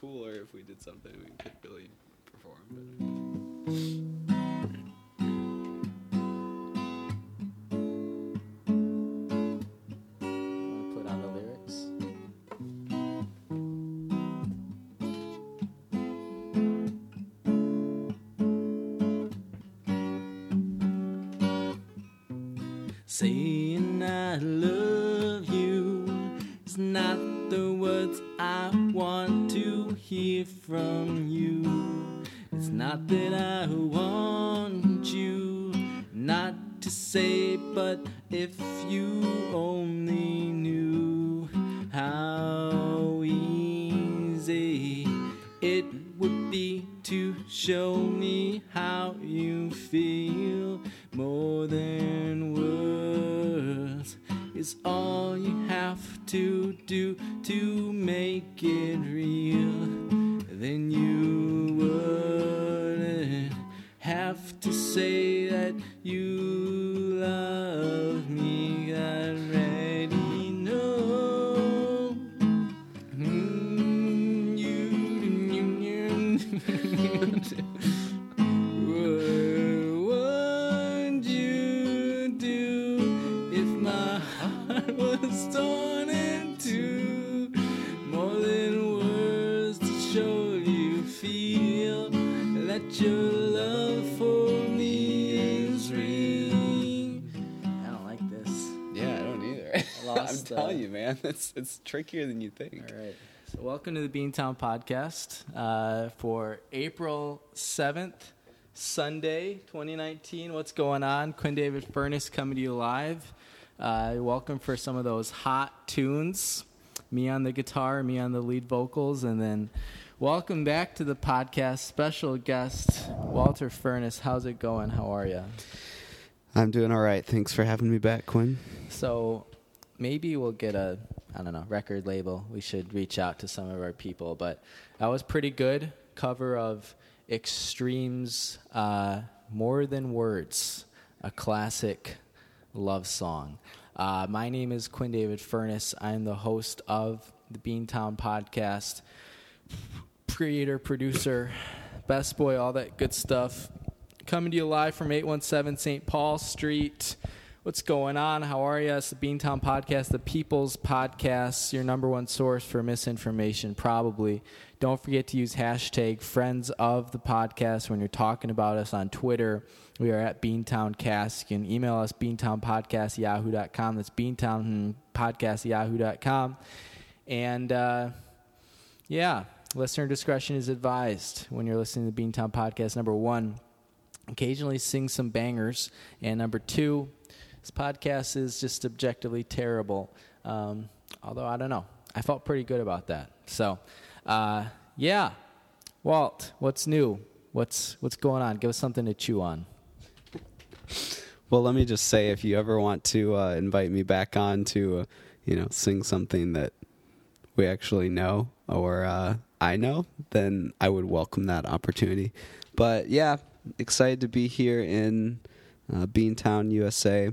cooler if we did something we could really perform. But. Put on the lyrics? Saying I love to it's it's trickier than you think. All right. So, welcome to the Beantown Podcast uh, for April 7th, Sunday, 2019. What's going on? Quinn David Furness coming to you live. Uh, welcome for some of those hot tunes. Me on the guitar, me on the lead vocals, and then welcome back to the podcast. Special guest, Walter Furness. How's it going? How are you? I'm doing all right. Thanks for having me back, Quinn. So maybe we'll get a I don't know record label. We should reach out to some of our people. But that was pretty good cover of Extremes, uh, "More Than Words," a classic love song. Uh, my name is Quinn David Furness. I'm the host of the Beantown podcast, creator, producer, best boy, all that good stuff. Coming to you live from 817 St. Paul Street. What's going on? How are you? It's the Beantown Podcast, the People's Podcast, your number one source for misinformation, probably. Don't forget to use hashtag friends of the podcast when you're talking about us on Twitter. We are at BeantownCast. You can email us beantownpodcast yahoo.com. That's beantown podcast yahoo.com. And uh, yeah, listener discretion is advised when you're listening to the Beantown Podcast. Number one, occasionally sing some bangers. And number two, this podcast is just objectively terrible. Um, although I don't know, I felt pretty good about that. So, uh, yeah, Walt, what's new? What's what's going on? Give us something to chew on. Well, let me just say, if you ever want to uh, invite me back on to, uh, you know, sing something that we actually know or uh, I know, then I would welcome that opportunity. But yeah, excited to be here in uh, Beantown, USA.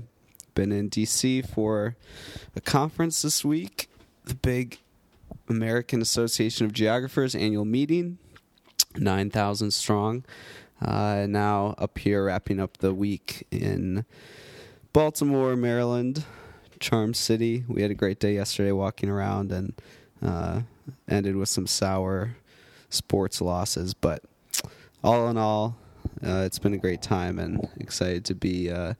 Been in DC for a conference this week, the big American Association of Geographers annual meeting, 9,000 strong. Uh, now up here wrapping up the week in Baltimore, Maryland, Charm City. We had a great day yesterday walking around and uh, ended with some sour sports losses. But all in all, uh, it's been a great time and excited to be uh,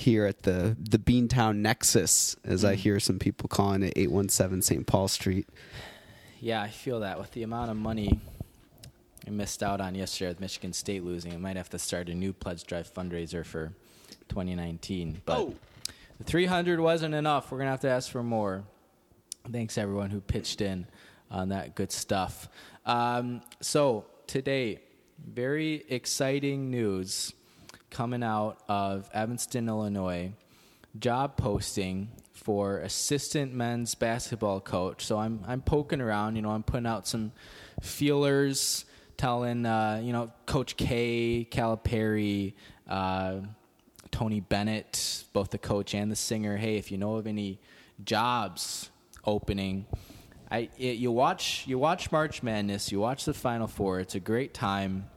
here at the the Beantown Nexus, as I hear some people calling it, 817 St. Paul Street. Yeah, I feel that with the amount of money I missed out on yesterday with Michigan State losing, I might have to start a new pledge drive fundraiser for 2019. But Oh. the 300 wasn't enough. We're gonna have to ask for more. Thanks everyone who pitched in on that good stuff. Um, so today, very exciting news coming out of Evanston, Illinois. Job posting for assistant men's basketball coach. So I'm I'm poking around. You know, I'm putting out some feelers, telling uh, you know Coach K, Calipari. Uh, Tony Bennett, both the coach and the singer, hey, if you know of any jobs opening, I it, you watch you watch March Madness, you watch the Final Four. It's a great time.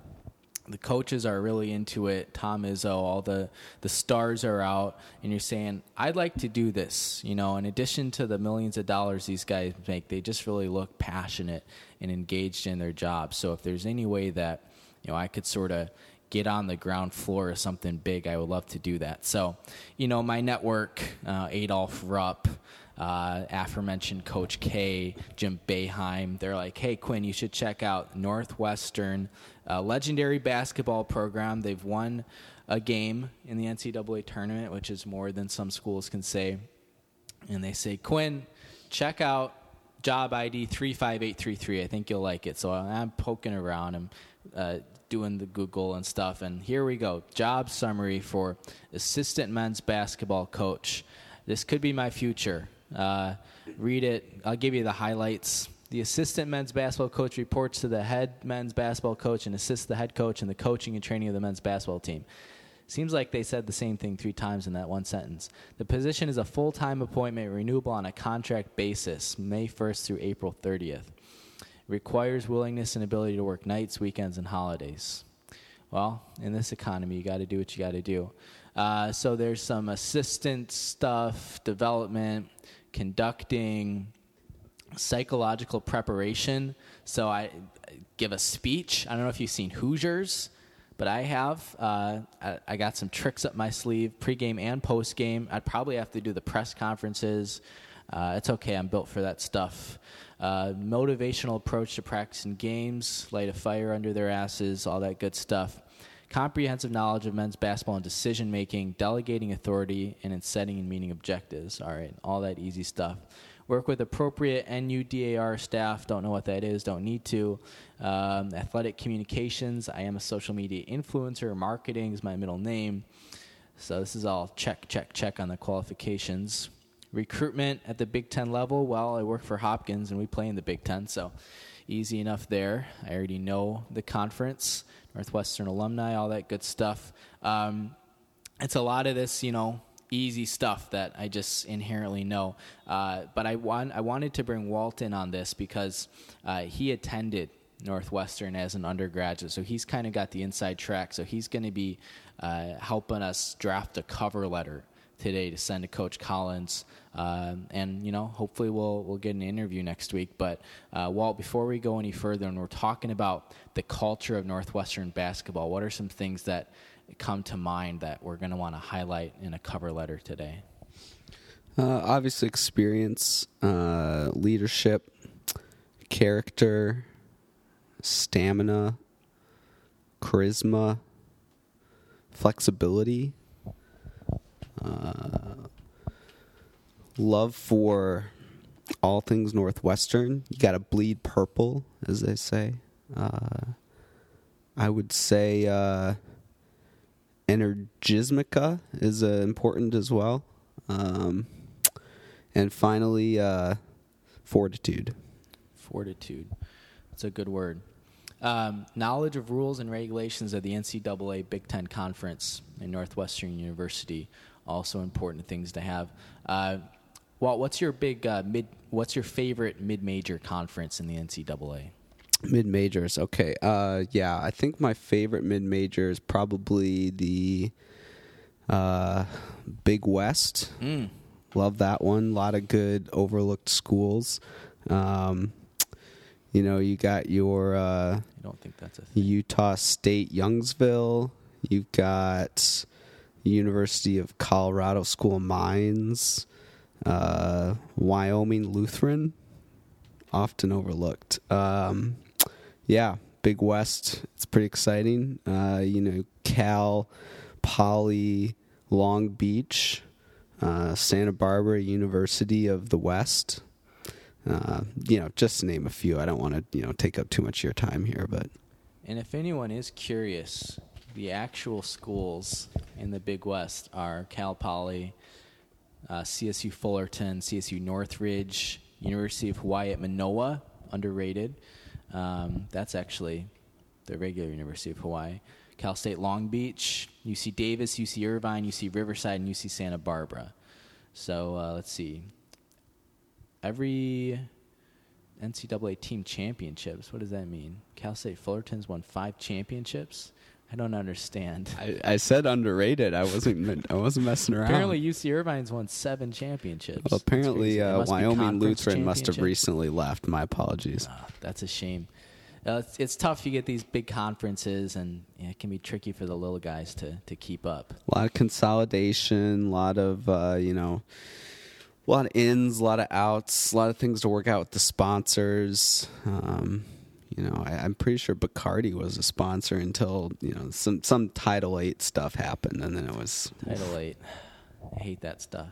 The coaches are really into it. Tom Izzo, all the the stars are out, and you're saying, "I'd like to do this." You know, in addition to the millions of dollars these guys make, they just really look passionate and engaged in their job. So if there's any way that you know I could sort of get on the ground floor of something big, I would love to do that. So, you know, my network, uh, Adolph Rupp, uh, aforementioned Coach K, Jim Boeheim, they're like, hey, Quinn, you should check out Northwestern, uh, legendary basketball program. They've won a game in the NCAA tournament, which is more than some schools can say. And they say, Quinn, check out job ID 35833. I think you'll like it. So I'm poking around. I'm uh, doing the Google and stuff. And here we go job summary for assistant men's basketball coach. This could be my future. Uh, read it. I'll give you the highlights. The assistant men's basketball coach reports to the head men's basketball coach and assists the head coach in the coaching and training of the men's basketball team. Seems like they said the same thing three times in that one sentence. The position is a full time appointment renewable on a contract basis, May 1st through April 30th requires willingness and ability to work nights, weekends, and holidays. Well, in this economy, you got to do what you got to do. Uh, so there's some assistant stuff, development, conducting, psychological preparation. So I give a speech. I don't know if you've seen Hoosiers, but I have. Uh, I, I, got some tricks up my sleeve, pregame and postgame. I'd probably have to do the press conferences. Uh, it's okay. I'm built for that stuff. Uh, motivational approach to practicing games, light a fire under their asses, all that good stuff. Comprehensive knowledge of men's basketball and decision making, delegating authority, and in setting and meeting objectives. All right, all that easy stuff. Work with appropriate NUDAR staff. Don't know what that is. Don't need to. Um, athletic communications. I am a social media influencer. Marketing is my middle name. So this is all check, check, check on the qualifications recruitment at the Big Ten level, well, I work for Hopkins and we play in the Big Ten, so easy enough there. I already know the conference, Northwestern alumni, all that good stuff. Um, it's a lot of this, you know, easy stuff that I just inherently know. Uh, but I want I wanted to bring Walton on this because uh, he attended Northwestern as an undergraduate, so he's kind of got the inside track. So he's going to be uh, helping us draft a cover letter today to send to Coach Collins, um, and you know, hopefully we'll we'll get an interview next week. But uh, Walt, before we go any further, and we're talking about the culture of Northwestern basketball, what are some things that come to mind that we're going to want to highlight in a cover letter today? Uh, obviously, experience, uh, leadership, character, stamina, charisma, flexibility uh, love for all things Northwestern. You got to bleed purple, as they say. Uh, I would say uh, energismica is uh, important as well. Um, and finally, uh, fortitude. Fortitude. That's a good word. Um, knowledge of rules and regulations of the NCAA Big Ten Conference in Northwestern University also important things to have. Uh, Walt, what's your big uh, mid? What's your favorite mid-major conference in the NCAA? Mid majors, okay. Uh, yeah, I think my favorite mid major is probably the uh, Big West. Mm. Love that one. A lot of good overlooked schools. Um, you know, you got your. Uh, I don't think that's a thing. Utah State Youngsville. You've got University of Colorado School of Mines, uh, Wyoming Lutheran, often overlooked. Um, yeah, Big West. It's pretty exciting. Uh, you know, Cal, Poly, Long Beach, uh, Santa Barbara University of the West. Uh, you know, just to name a few. I don't want to, you know, take up too much of your time here, but. And if anyone is curious, the actual schools in the Big West are Cal Poly, uh, CSU Fullerton, CSU Northridge, University of Hawaii at Manoa, underrated. Um, that's actually the regular University of Hawaii. Cal State Long Beach, UC Davis, UC Irvine, UC Riverside, and UC Santa Barbara. So uh, let's see. Every NCAA team championships. What does that mean? Cal State Fullerton's won five championships. I don't understand. I, I said underrated. I wasn't. I wasn't messing around. Apparently, UC Irvine's won seven championships. Well, apparently, uh, Wyoming Lutheran must have recently left. My apologies. Ah, that's a shame. Uh, it's, it's tough. You get these big conferences, and yeah, it can be tricky for the little guys to, to keep up. A lot of consolidation. A lot of uh, you know, a lot of ins, a lot of outs, a lot of things to work out with the sponsors. Um, you know, I, I'm pretty sure Bacardi was a sponsor until you know some some Title Eight stuff happened, and then it was Title eight, I hate that stuff.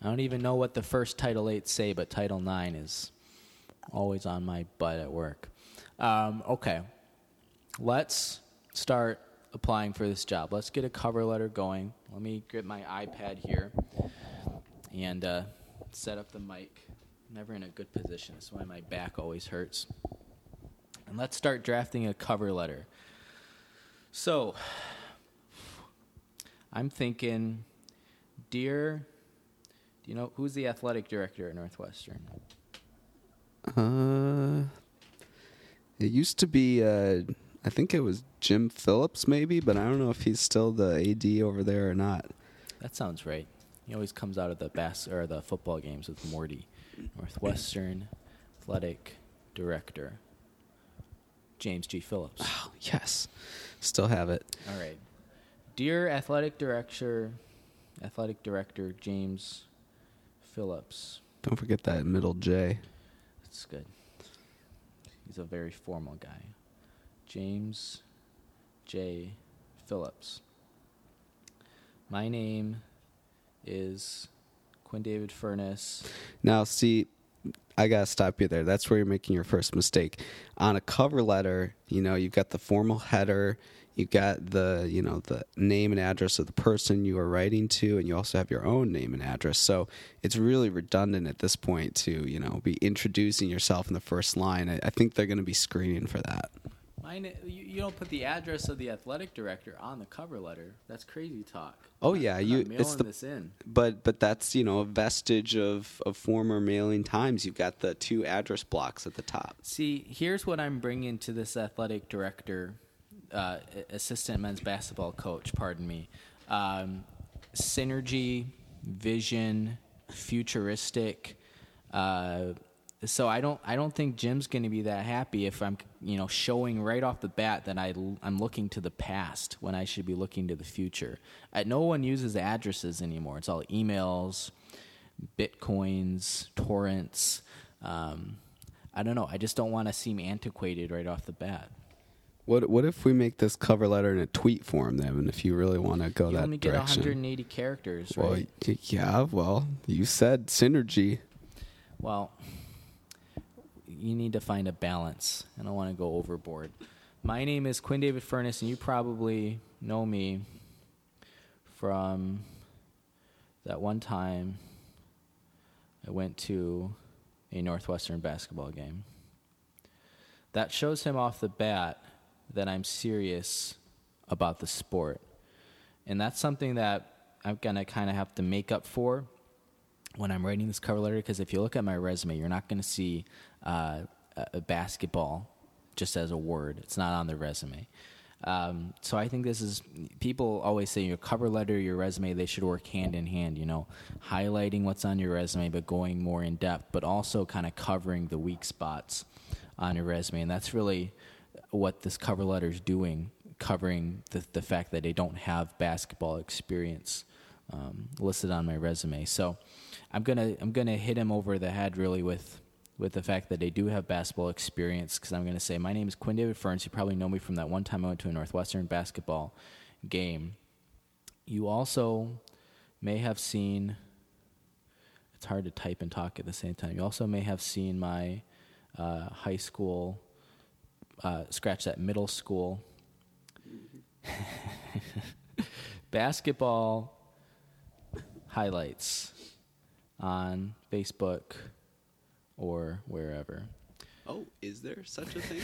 I don't even know what the first Title eight say, but Title nine is always on my butt at work. Um, okay, let's start applying for this job. Let's get a cover letter going. Let me get my iPad here and uh, set up the mic. Never in a good position. That's why my back always hurts. And let's start drafting a cover letter. So, I'm thinking, dear, do you know who's the athletic director at Northwestern? Uh, it used to be. Uh, I think it was Jim Phillips, maybe, but I don't know if he's still the AD over there or not. That sounds right. He always comes out of the bas- or the football games with Morty. Northwestern athletic director James G. Phillips. Oh, yes, still have it. All right. Dear athletic director athletic director James Phillips. Don't forget that middle J. That's good. He's a very formal guy. James J. Phillips. My name is Quinn David Furness. Now, see, I gotta stop you there. That's where you're making your first mistake. On a cover letter, you know, you've got the formal header, you've got the, you know, the name and address of the person you are writing to, and you also have your own name and address. So it's really redundant at this point to, you know, be introducing yourself in the first line. I, I think they're gonna be screening for that. Mine, you, you don't put the address of the athletic director on the cover letter. That's crazy talk. Oh yeah, I'm you. It's mailing the this in. but but that's you know a vestige of of former mailing times. You've got the two address blocks at the top. See, here's what I'm bringing to this athletic director, uh, assistant men's basketball coach. Pardon me. Um, synergy, vision, futuristic. Uh, so I don't I don't think Jim's going to be that happy if I'm you know showing right off the bat that I I'm looking to the past when I should be looking to the future. Uh, no one uses addresses anymore. It's all emails, bitcoins, torrents. Um, I don't know. I just don't want to seem antiquated right off the bat. What what if we make this cover letter in a tweet form then? And if you really want to go You that only get direction, 180 characters, well, right? yeah. Well, you said synergy. Well, you need to find a balance. I don't want to go overboard. My name is Quinn David Furness, and you probably know me from that one time I went to a Northwestern basketball game. That shows him off the bat that I'm serious about the sport. And that's something that I'm going to kind of have to make up for when I'm writing this cover letter because if you look at my resume, you're not going to see uh, basketball just as a word. It's not on their resume. Um, so I think this is people always say your cover letter, your resume, they should work hand in hand. You know, highlighting what's on your resume, but going more in depth, but also kind of covering the weak spots on your resume, and that's really what this cover letter is doing, covering the the fact that they don't have basketball experience um, listed on my resume. So I'm gonna I'm gonna hit him over the head really with with the fact that they do have basketball experience because I'm gonna say my name is Quinn David Ferns. You probably know me from that one time I went to a Northwestern basketball game. You also may have seen. It's hard to type and talk at the same time. You also may have seen my uh, high school, uh, scratch that middle school basketball highlights on Facebook or wherever. Oh, is there such a thing?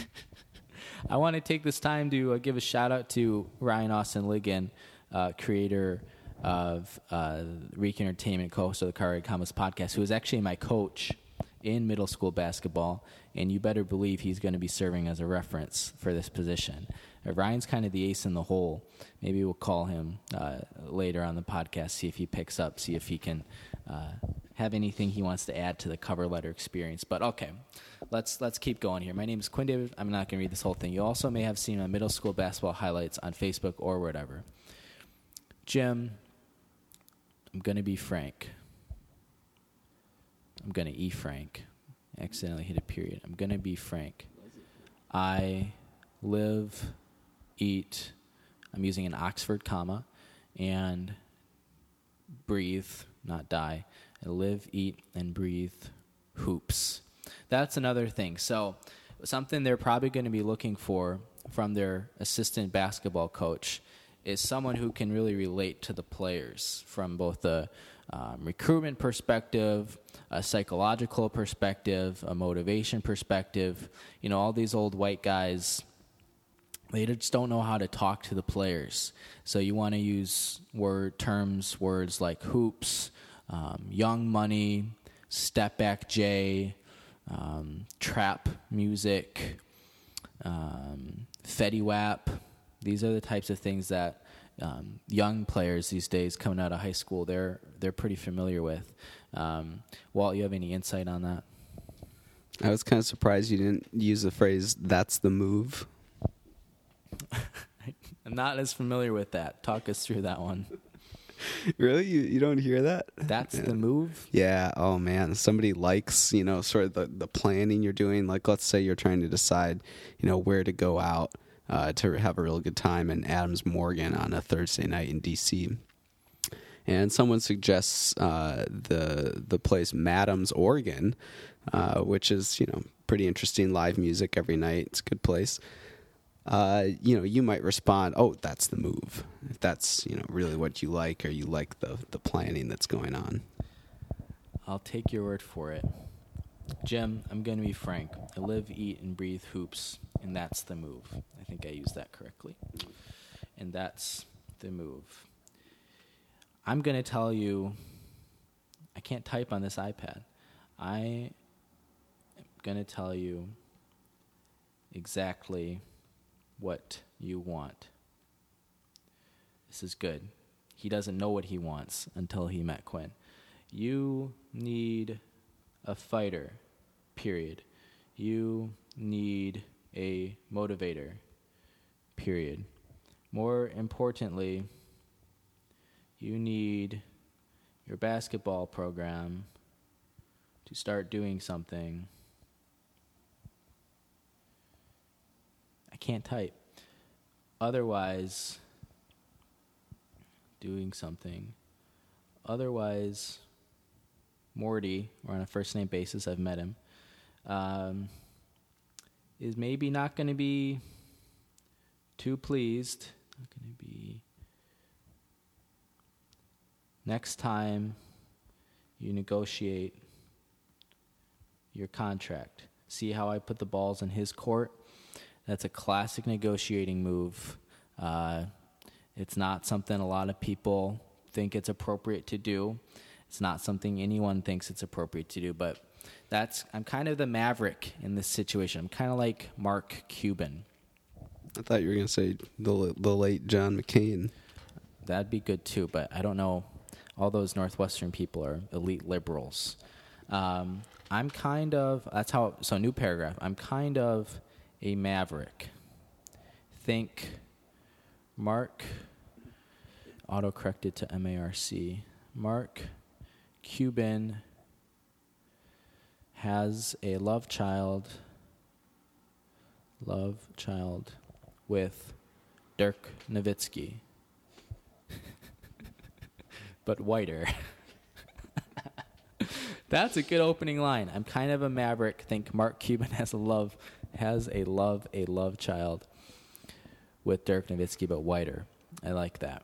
I want to take this time to uh, give a shout out to Ryan Austin Ligon, uh, creator of uh, Reek Entertainment, co host of the Car Comics podcast, who was actually my coach in middle school basketball, and you better believe he's going to be serving as a reference for this position. Uh, Ryan's kind of the ace in the hole. Maybe we'll call him uh, later on the podcast, see if he picks up, see if he can uh, have anything he wants to add to the cover letter experience. But okay, let's let's keep going here. My name is Quinn David. I'm not going to read this whole thing. You also may have seen my middle school basketball highlights on Facebook or whatever. Jim, I'm going to be frank. I'm going to e frank. Accidentally hit a period. I'm going to be frank. I live, eat, I'm using an Oxford comma, and breathe, not die. Live, eat, and breathe hoops. That's another thing. So, something they're probably going to be looking for from their assistant basketball coach is someone who can really relate to the players from both the um, recruitment perspective, a psychological perspective, a motivation perspective. You know, all these old white guys, they just don't know how to talk to the players. So you want to use word terms, words like hoops, um, young money, step back J, um, trap music, um, Fetty Wap. These are the types of things that um, young players these days coming out of high school they're they're pretty familiar with. Um, Walt, you have any insight on that? I was kind of surprised you didn't use the phrase "that's the move." I'm not as familiar with that. Talk us through that one. really, you you don't hear that? That's yeah. the move. Yeah. Oh man, somebody likes you know sort of the the planning you're doing. Like, let's say you're trying to decide, you know, where to go out uh, to have a real good time in Adams Morgan on a Thursday night in DC. And someone suggests uh, the the place Madams Organ, uh, which is you know pretty interesting live music every night. It's a good place. Uh, you know, you might respond, "Oh, that's the move." If that's you know really what you like, or you like the the planning that's going on. I'll take your word for it. Jim, I'm going to be frank. I live, eat, and breathe hoops, and that's the move. I think I used that correctly. And that's the move. I'm going to tell you, I can't type on this iPad. I am going to tell you exactly what you want. This is good. He doesn't know what he wants until he met Quinn. You need a fighter, period. You need a motivator, period. More importantly, you need your basketball program to start doing something. Can't type. Otherwise, doing something. Otherwise, Morty, we're on a first name basis, I've met him, um, is maybe not going to be too pleased. Not going to be. Next time you negotiate your contract, see how I put the balls in his court? That's a classic negotiating move. Uh, it's not something a lot of people think it's appropriate to do. It's not something anyone thinks it's appropriate to do, but that's I'm kind of the maverick in this situation. I'm kind of like Mark Cuban. I thought you were going to say the the late John McCain. That'd be good too, but I don't know. All those Northwestern people are elite liberals. Um, I'm kind of that's how. So new paragraph. I'm kind of a maverick. Think Mark auto corrected to M A R C. Mark Cuban has a love child love child with Dirk Nowitzki. but whiter. That's a good opening line. I'm kind of a maverick. Think Mark Cuban has a love has a love a love child with Dirk Nowitzki, but whiter. I like that.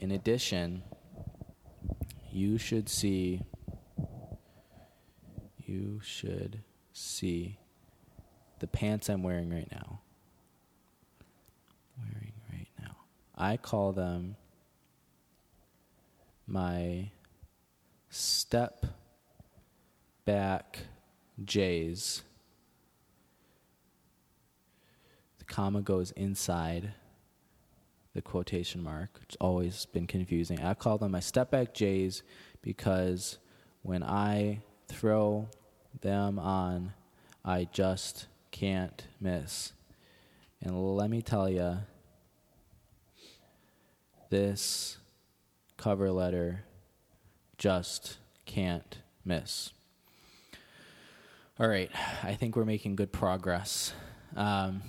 In addition, you should see you should see the pants I'm wearing right now. Wearing right now. I call them my step back Jays. The comma goes inside the quotation mark. It's always been confusing. I call them my step back Jays because when I throw them on, I just can't miss. And let me tell you, this cover letter just can't miss. All right, I think we're making good progress. Um,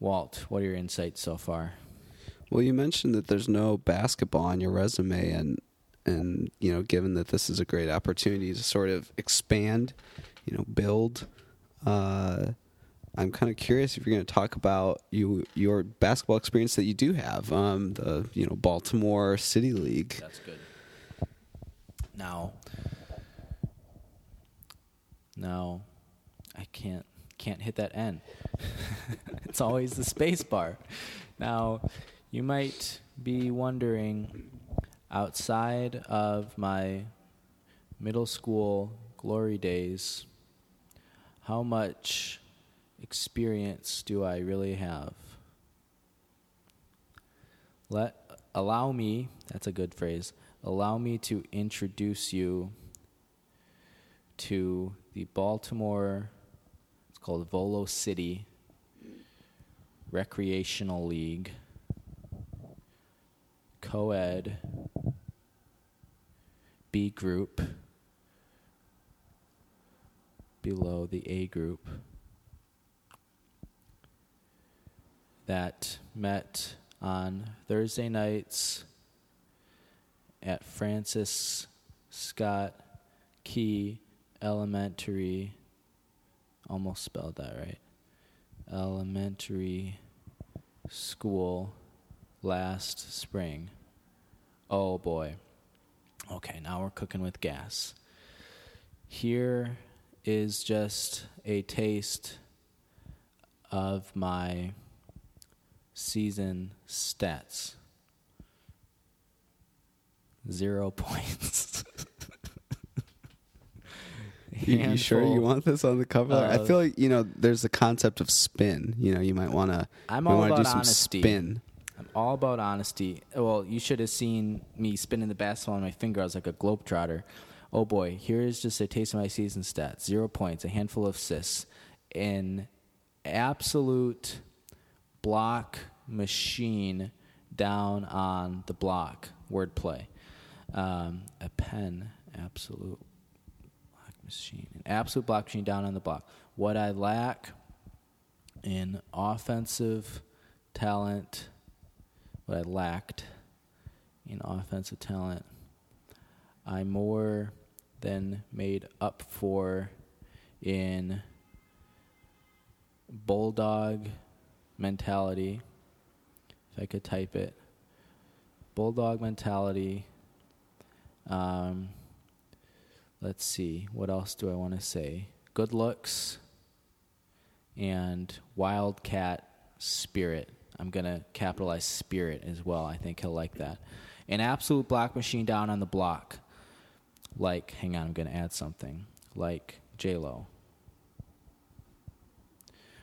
Walt, what are your insights so far? Well, you mentioned that there's no basketball on your resume, and and you know, given that this is a great opportunity to sort of expand, you know, build. Uh, I'm kind of curious if you're going to talk about you your basketball experience that you do have, um, the you know Baltimore City League. That's good. Now, now, I can't can't hit that N. it's always the space bar. Now, you might be wondering, outside of my middle school glory days, how much experience do I really have? Let allow me, that's a good phrase. Allow me to introduce you to the Baltimore called Volo City Recreational League. Co-ed. B group. Below the A group. That met on Thursday nights at Francis Scott Key Elementary. Almost spelled that right. Elementary school last spring. Oh boy. Okay, now we're cooking with gas. Here is just a taste of my season stats zero points. You, you sure you want this on the cover? I feel like you know. There's the concept of spin. You know, you might want to. I'm all want to about do some honesty. spin. I'm all about honesty. Well, you should have seen me spinning the basketball on my finger. I was like a globetrotter. Oh boy, here's just a taste of my season stats: zero points, a handful of assists, an absolute block machine down on the block. Wordplay. Um, a pen, absolute machine, an absolute block machine down on the block. What I lack in offensive talent, what I lacked in offensive talent, I more than made up for in bulldog mentality. If I could type it, bulldog mentality. Um, let's see, what else do I want to say? Good looks and wildcat spirit. I'm going to capitalize spirit as well. I think he'll like that. An absolute black machine down on the block. Like, hang on, I'm going to add something. Like J-Lo.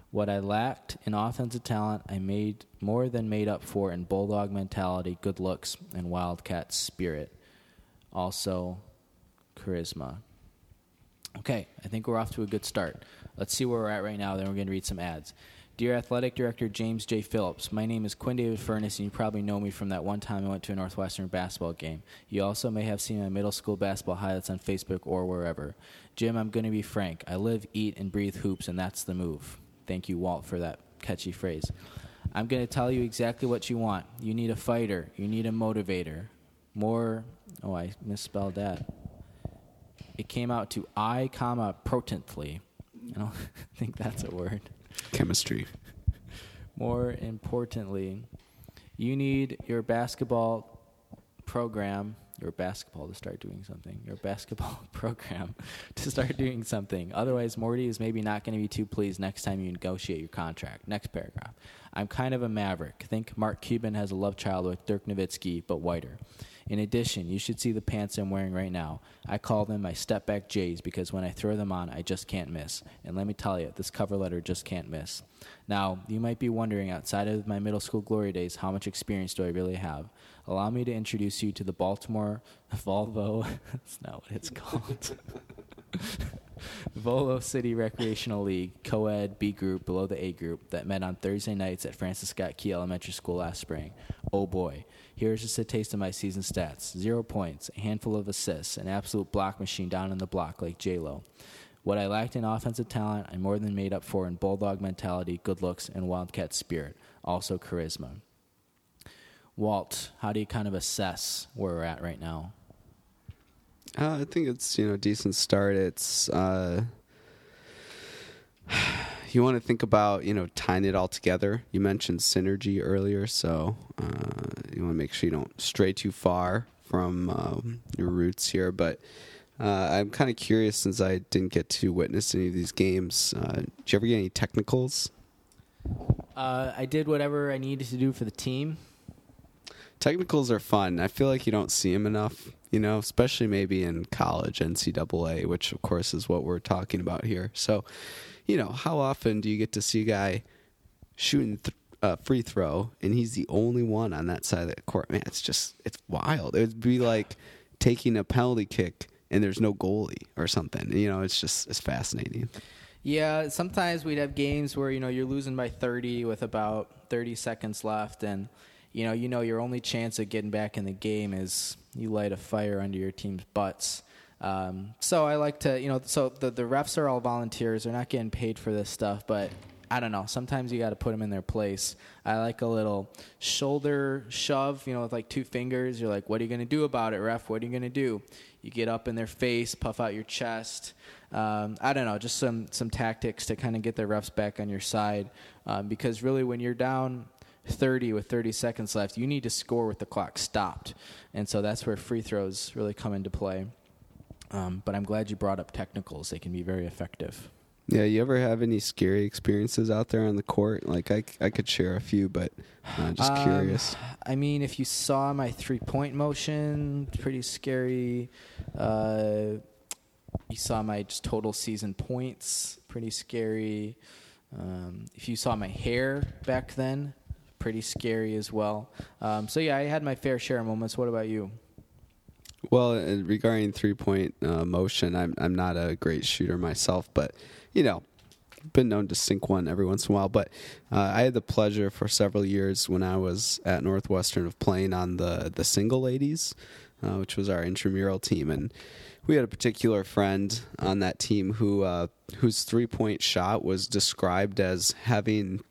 What I lacked in offensive talent, I made more than made up for in bulldog mentality, good looks, and wildcat spirit. Also, charisma. Okay, I think we're off to a good start. Let's see where we're at right now, then we're going to read some ads. Dear Athletic Director James J. Phillips, my name is Quinn David Furness, and you probably know me from that one time I went to a Northwestern basketball game. You also may have seen my middle school basketball highlights on Facebook or wherever. Jim, I'm going to be frank. I live, eat, and breathe hoops, and that's the move. Thank you, Walt, for that catchy phrase. I'm going to tell you exactly what you want. You need a fighter. You need a motivator. More. Oh, I misspelled that. It came out to I, comma potently. I don't think that's a word. Chemistry. More importantly, you need your basketball program, your basketball to start doing something, your basketball program to start doing something. Otherwise, Morty is maybe not going to be too pleased next time you negotiate your contract. Next paragraph. I'm kind of a maverick. Think Mark Cuban has a love child with Dirk Nowitzki, but whiter. In addition, you should see the pants I'm wearing right now. I call them my step back J's because when I throw them on, I just can't miss. And let me tell you, this cover letter just can't miss. Now, you might be wondering outside of my middle school glory days, how much experience do I really have? Allow me to introduce you to the Baltimore Volvo. That's not what it's called. Volo City Recreational League, co-ed B group below the A group that met on Thursday nights at Francis Scott Key Elementary School last spring. Oh boy. Here's just a taste of my season stats. Zero points, a handful of assists, an absolute block machine down in the block like J-Lo. What I lacked in offensive talent, I more than made up for in bulldog mentality, good looks, and wildcat spirit. Also charisma. Walt, how do you kind of assess where we're at right now? Uh, I think it's you know decent start. It's uh, you want to think about you know tying it all together. You mentioned synergy earlier, so uh, you want to make sure you don't stray too far from um, your roots here. But uh, I'm kind of curious since I didn't get to witness any of these games. Uh, did you ever get any technicals? Uh, I did whatever I needed to do for the team. Technicals are fun. I feel like you don't see them enough, you know, especially maybe in college, NCAA, which of course is what we're talking about here. So, you know, how often do you get to see a guy shooting th- a free throw and he's the only one on that side of the court? Man, it's just, it's wild. It would be like taking a penalty kick and there's no goalie or something. You know, it's just, it's fascinating. Yeah, sometimes we'd have games where, you know, you're losing by 30 with about 30 seconds left and you know, you know your only chance of getting back in the game is you light a fire under your team's butts. Um, so I like to, you know, so the the refs are all volunteers. They're not getting paid for this stuff, but I don't know. Sometimes you got to put them in their place. I like a little shoulder shove, you know, with like two fingers. You're like, what are you going to do about it, ref? What are you going to do? You get up in their face, puff out your chest. Um, I don't know, just some some tactics to kind of get the refs back on your side. Um, because really, when you're down 30 with 30 seconds left, you need to score with the clock stopped. And so that's where free throws really come into play. Um, but I'm glad you brought up technicals, they can be very effective. Yeah, you ever have any scary experiences out there on the court? Like I, I could share a few, but uh, just um, curious. I mean, if you saw my three point motion, pretty scary. Uh, you saw my just total season points, pretty scary. Um, if you saw my hair back then, pretty scary as well. Um, so yeah, I had my fair share of moments. What about you? Well, regarding three point uh, motion, I'm I'm not a great shooter myself, but you know, been known to sink one every once in a while. But uh, I had the pleasure for several years when I was at Northwestern of playing on the the single ladies, uh, which was our intramural team, and we had a particular friend on that team who uh, whose three point shot was described as having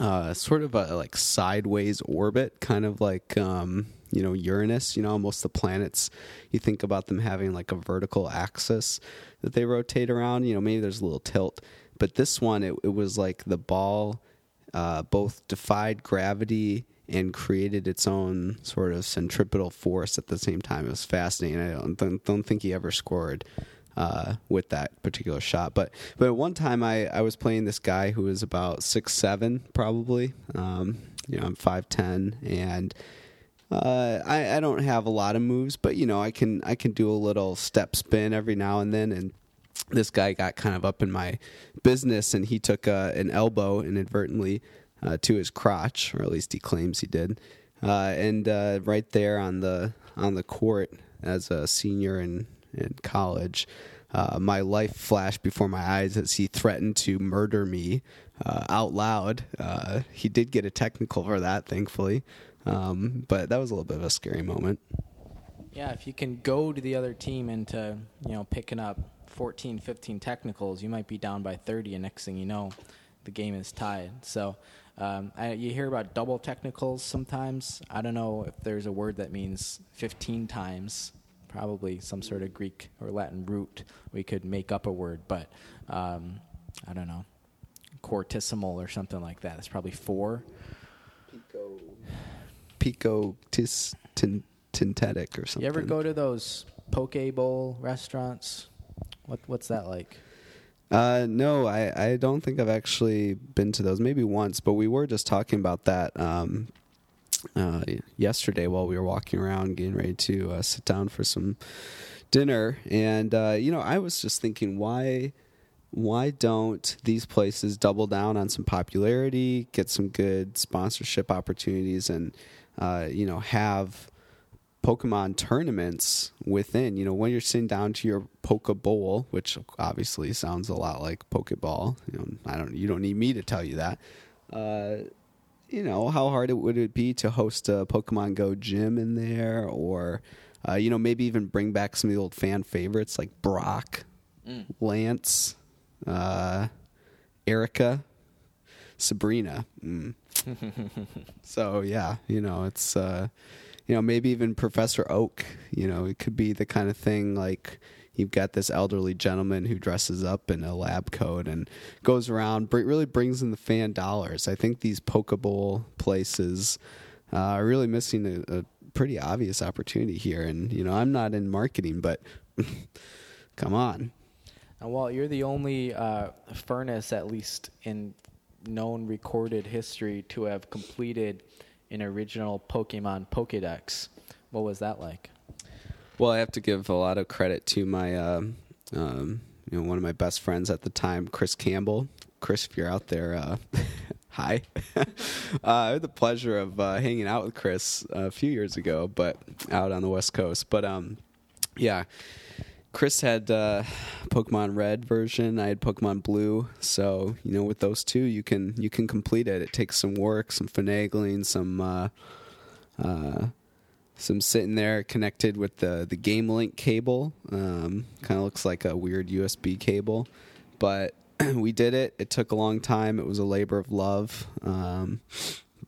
uh, sort of a like sideways orbit, kind of like um, you know Uranus. You know, most of the planets, you think about them having like a vertical axis that they rotate around. You know, maybe there's a little tilt, but this one, it, it was like the ball uh, both defied gravity and created its own sort of centripetal force at the same time. It was fascinating. I don't, don't think he ever scored uh, with that particular shot. But but at one time I, I was playing this guy who was about six seven probably. Um, you know I'm five ten and. Uh, I, I don't have a lot of moves, but you know I can I can do a little step spin every now and then, and this guy got kind of up in my business, and he took uh, an elbow inadvertently uh, to his crotch, or at least he claims he did. Uh, and uh, right there on the on the court as a senior in in college. Uh, my life flashed before my eyes as he threatened to murder me out loud. He did get a technical for that, thankfully, um, but that was a little bit of a scary moment. Yeah, if you can go to the other team into you know picking up 14, 15 technicals, you might be down by 30, and next thing you know, the game is tied. So. Um, I, you hear about double technicals sometimes. I don't know if there's a word that means 15 times probably some sort of Greek or Latin root. We could make up a word, but um, I don't know, quartesimal or something like that. It's probably four. Pico, pico tis, tin, tintetic or something. You ever go to those poke bowl restaurants? What what's that like? Uh, no, I, I don't think I've actually been to those. Maybe once, but we were just talking about that um, uh, yesterday while we were walking around getting ready to uh, sit down for some dinner, and uh, you know, I was just thinking, why, why don't these places double down on some popularity, get some good sponsorship opportunities, and uh, you know, have Pokemon tournaments within. You know, when you're sitting down to your Poke Bowl, which obviously sounds a lot like Pokeball. You know, I don't. You don't need me to tell you that. Uh, you know, how hard it would it be to host a Pokemon Go gym in there, or uh, you know, maybe even bring back some of the old fan favorites like Brock, Mm. Lance, uh, Erica, Sabrina. Mm. so yeah, you know, it's uh, you know maybe even Professor Oak. You know, it could be the kind of thing like you've got this elderly gentleman who dresses up in a lab coat and goes around, br- really brings in the fan dollars. I think these Pokeball places uh, are really missing a, a pretty obvious opportunity here. And you know, I'm not in marketing, but come on. And Walt, you're the only uh, Furness, at least in known recorded history, to have completed an original Pokemon Pokedex. What was that like? Well, I have to give a lot of credit to my, uh, um, you know, one of my best friends at the time, Chris Campbell. Chris, if you're out there, uh, hi. uh, I had the pleasure of uh, hanging out with Chris a few years ago, but out on the West Coast. But um, yeah, Chris had uh, Pokemon Red version. I had Pokemon Blue. So you know, with those two, you can you can complete it. It takes some work, some finagling, some. Uh, uh, some sitting there connected with the the game link cable um, kind of looks like a weird usb cable but we did it it took a long time it was a labor of love um,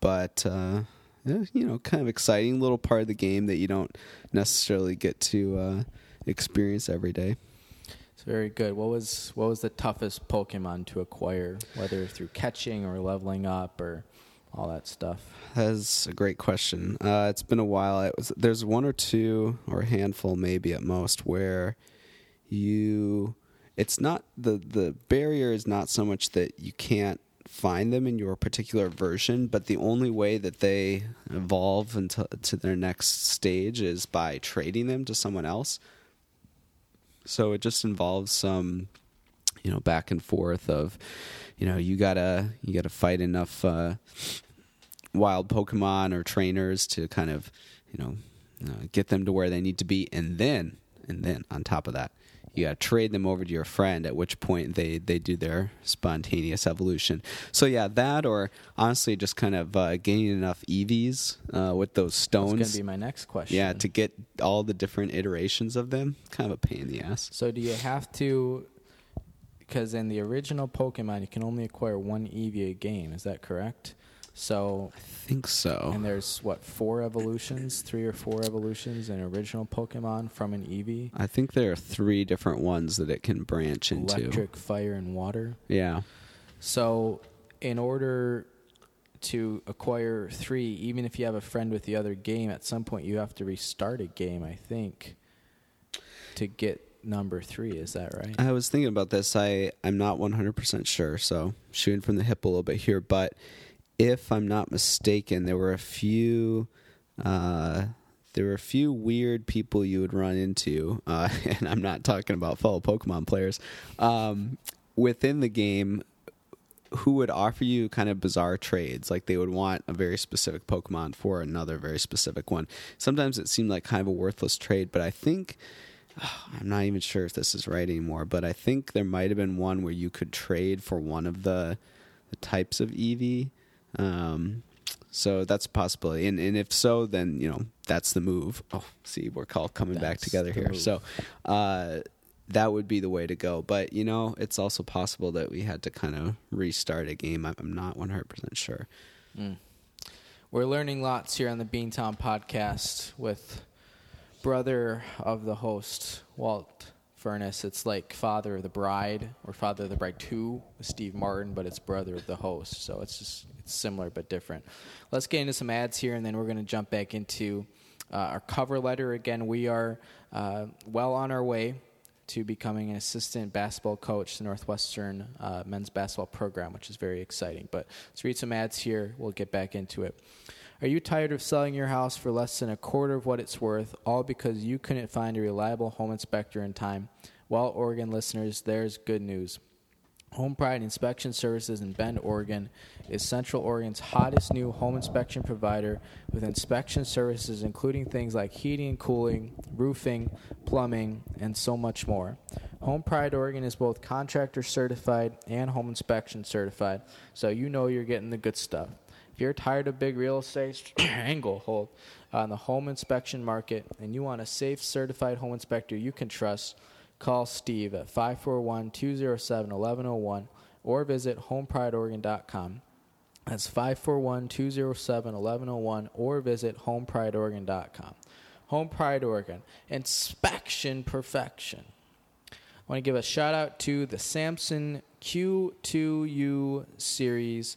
but uh, you know kind of exciting little part of the game that you don't necessarily get to uh, experience every day It's very good. What was what was the toughest Pokemon to acquire, whether through catching or leveling up or all that stuff? That's a great question. Uh, it's been a while. It was, there's one or two, or a handful maybe at most, where you. It's not the the barrier is not so much that you can't find them in your particular version, but the only way that they evolve into to their next stage is by trading them to someone else. So it just involves some, you know, back and forth of, you know, you gotta you gotta fight enough. Uh, wild Pokemon or trainers to kind of, you know, uh, get them to where they need to be, and then, and then on top of that, you got to trade them over to your friend. At which point they they do their spontaneous evolution. So yeah, that or honestly, just kind of uh, getting enough Eevees uh, with those That's stones. going to be my next question. yeah, to get all the different iterations of them, kind of a pain in the ass. So do you have to? Because in the original Pokemon, you can only acquire one Eevee a game. Is that correct? So, I think so. and there's what four evolutions, three or four evolutions in original Pokemon from an Eevee: I think there are three different ones that it can branch into. electric, fire, and water. Yeah. So, in order to acquire three, even if you have a friend with the other game, at some point you have to restart a game. I think to get number three. Is that right? I was thinking about this. I I'm not 100% sure, so shooting from the hip a little bit here, but if I'm not mistaken, there were a few uh there were a few weird people you would run into, uh, and I'm not talking about fellow Pokemon players, um, within the game who would offer you kind of bizarre trades. Like they would want a very specific Pokemon for another very specific one. Sometimes it seemed like kind of a worthless trade, but I think I'm not even sure if this is right anymore, but I think there might have been one where you could trade for one of the, the types of Eevee. Um, so that's a possibility, and and if so, then you know that's the move. Oh, see, we're all coming back together here. move. So uh, that would be the way to go. But you know, it's also possible that we had to kind of restart a game. I'm I'm not 100 percent sure. Mm. We're learning lots here on the Beantown podcast with brother of the host, Walt Furness. It's like father of the bride or father of the bride 2 with Steve Martin, but it's brother of the host. So it's just it's similar but different. Let's get into some ads here, and then we're going to jump back into uh, our cover letter. Again, we are uh, well on our way to becoming an assistant basketball coach to Northwestern uh, men's basketball program, which is very exciting. But let's read some ads here. We'll get back into it. Are you tired of selling your house for less than a quarter of what it's worth, all because you couldn't find a reliable home inspector in time? Well, Oregon listeners, there's good news. Home Pride Inspection Services in Bend, Oregon is Central Oregon's hottest new home inspection provider with inspection services including things like heating and cooling, roofing, plumbing, and so much more. Home Pride Oregon is both contractor certified and home inspection certified, so you know you're getting the good stuff. If you're tired of big real estate angle hold on the home inspection market and you want a safe, certified home inspector you can trust, call Steve at 541 207 1101 or visit homeprideoregon.com. That's 541 207 1101 or visit homeprideoregon.com. Home Pride Oregon, inspection perfection. I want to give a shout out to the Samson Q2U series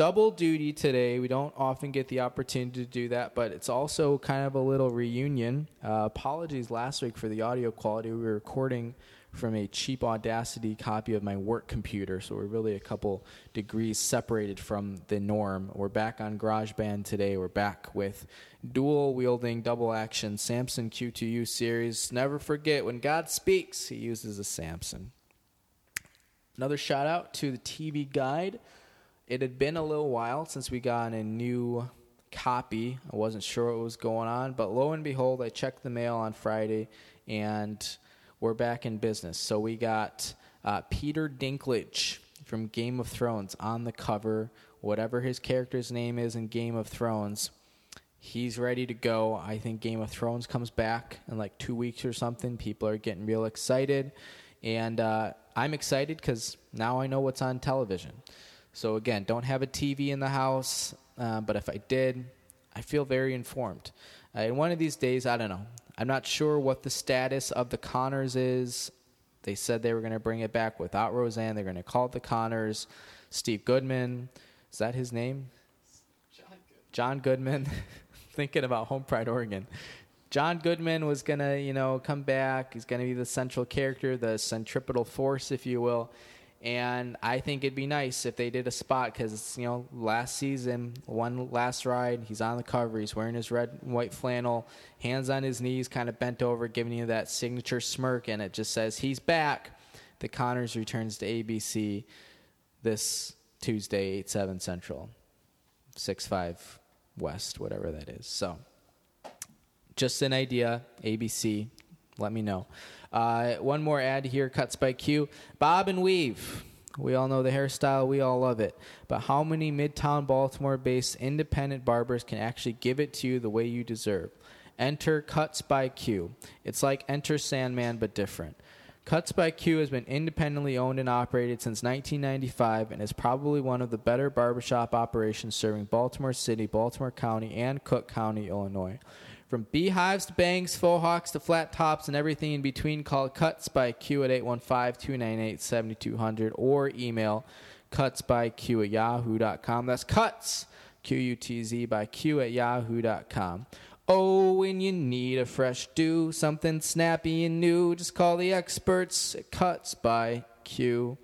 double duty today. We don't often get the opportunity to do that, but it's also kind of a little reunion. Uh, apologies last week for the audio quality. We were recording from a cheap Audacity copy of my work computer, so we're really a couple degrees separated from the norm. We're back on GarageBand today. We're back with dual wielding, double action Samson Q2U series. Never forget when God speaks, he uses a Samson. Another shout out to the TV Guide it had been a little while since we got a new copy. I wasn't sure what was going on, but lo and behold, I checked the mail on Friday and we're back in business. So we got uh, Peter Dinklage from Game of Thrones on the cover, whatever his character's name is in Game of Thrones. He's ready to go. I think Game of Thrones comes back in like two weeks or something. People are getting real excited. And uh, I'm excited because now I know what's on television. So again, don't have a TV in the house, uh, but if I did, I feel very informed. Uh, one of these days, I don't know. I'm not sure what the status of the Conners is. They said they were going to bring it back without Roseanne. They're going to call it the Conners. Steve Goodman, is that his name? John Goodman. John Goodman. Thinking about Home Pride, Oregon. John Goodman was gonna, you know, come back. He's gonna be the central character, the centripetal force, if you will. And I think it'd be nice if they did a spot because, you know, last season, one last ride, he's on the cover. He's wearing his red and white flannel, hands on his knees, kind of bent over, giving you that signature smirk. And it just says, he's back. The Conners returns to ABC this Tuesday, 8 7 Central, 6 5 West, whatever that is. So, just an idea, ABC, let me know. Uh, one more ad here, Cuts by Q. Bob and Weave. We all know the hairstyle, we all love it. But how many Midtown Baltimore based independent barbers can actually give it to you the way you deserve? Enter Cuts by Q. It's like Enter Sandman, but different. Cuts by Q has been independently owned and operated since 1995 and is probably one of the better barbershop operations serving Baltimore City, Baltimore County, and Cook County, Illinois. From beehives to bangs, faux hawks to flat tops, and everything in between, call Cuts by Q at 815 298 7200 or email Cuts by Q at yahoo.com. That's cuts, Q U T Z, by Q at yahoo.com. Oh, when you need a fresh do, something snappy and new, just call the experts at Cuts by Q.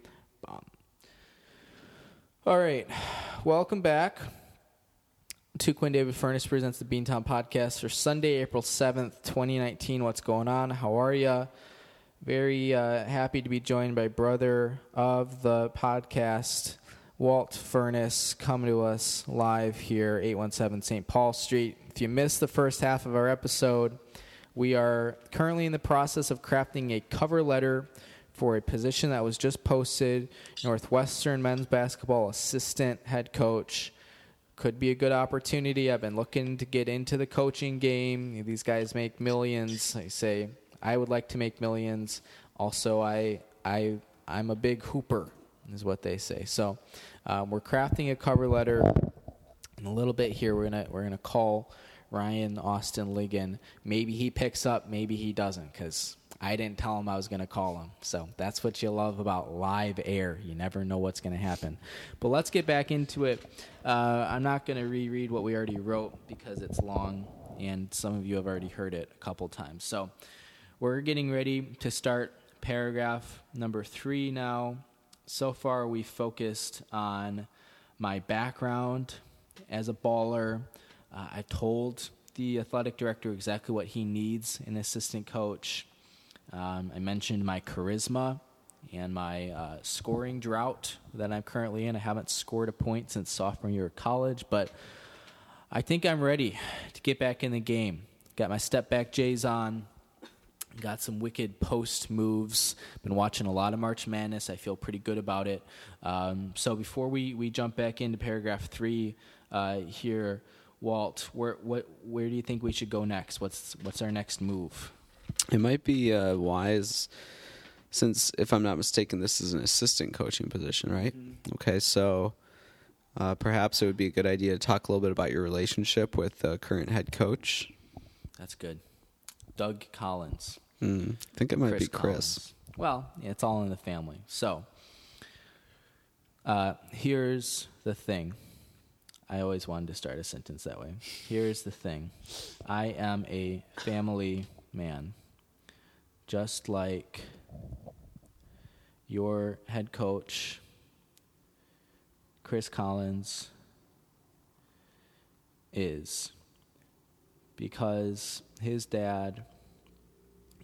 All right, welcome back to Quinn David Furness presents the Beantown podcast for Sunday, April 7th, 2019. What's going on? How are you? Very uh, happy to be joined by brother of the podcast, Walt Furness, coming to us live here, 817 St. Paul Street. If you missed the first half of our episode, we are currently in the process of crafting a cover letter for a position that was just posted Northwestern men's basketball assistant head coach could be a good opportunity. I've been looking to get into the coaching game. These guys make millions. I say I would like to make millions. Also, I I I'm a big hooper, is what they say. So um, we're crafting a cover letter. In a little bit here, we're gonna we're gonna call Ryan Austin Ligon. Maybe he picks up, maybe he doesn't, because I didn't tell him I was going to call him. So that's what you love about live air. You never know what's going to happen. But let's get back into it. Uh, I'm not going to reread what we already wrote because it's long and some of you have already heard it a couple times. So we're getting ready to start paragraph number three now. So far, we focused on my background, as a baller. Uh, I've told the athletic director exactly what he needs an assistant coach. Um, I mentioned my charisma and my uh, scoring drought that I'm currently in. I haven't scored a point since sophomore year of college, but I think I'm ready to get back in the game. Got my step back J's on. Got some wicked post moves. Been watching a lot of March Madness. I feel pretty good about it. Um, so before we, we jump back into paragraph three uh, here, Walt, where what where do you think we should go next? What's what's our next move? It might be uh, wise, since if I'm not mistaken, this is an assistant coaching position, right? Mm-hmm. Okay, so uh, perhaps it would be a good idea to talk a little bit about your relationship with the current head coach. That's good. Doug Collins. Mm, I think it might Chris be Chris. Collins. Well, yeah, it's all in the family. So, uh, here's the thing. I always wanted to start a sentence that way. Here's the thing I am a family man, just like your head coach, Chris Collins, is because his dad,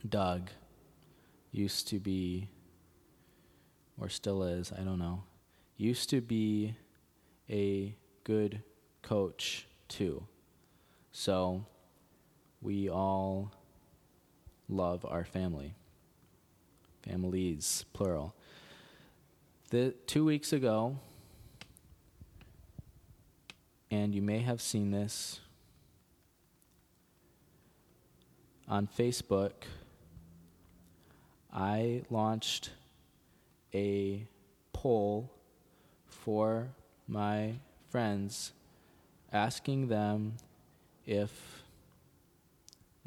Doug, used to be, or still is, I don't know, used to be a good coach too. So we all love our family. Families, plural. The, two weeks ago, and you may have seen this on Facebook, I launched a poll for my friends, asking them if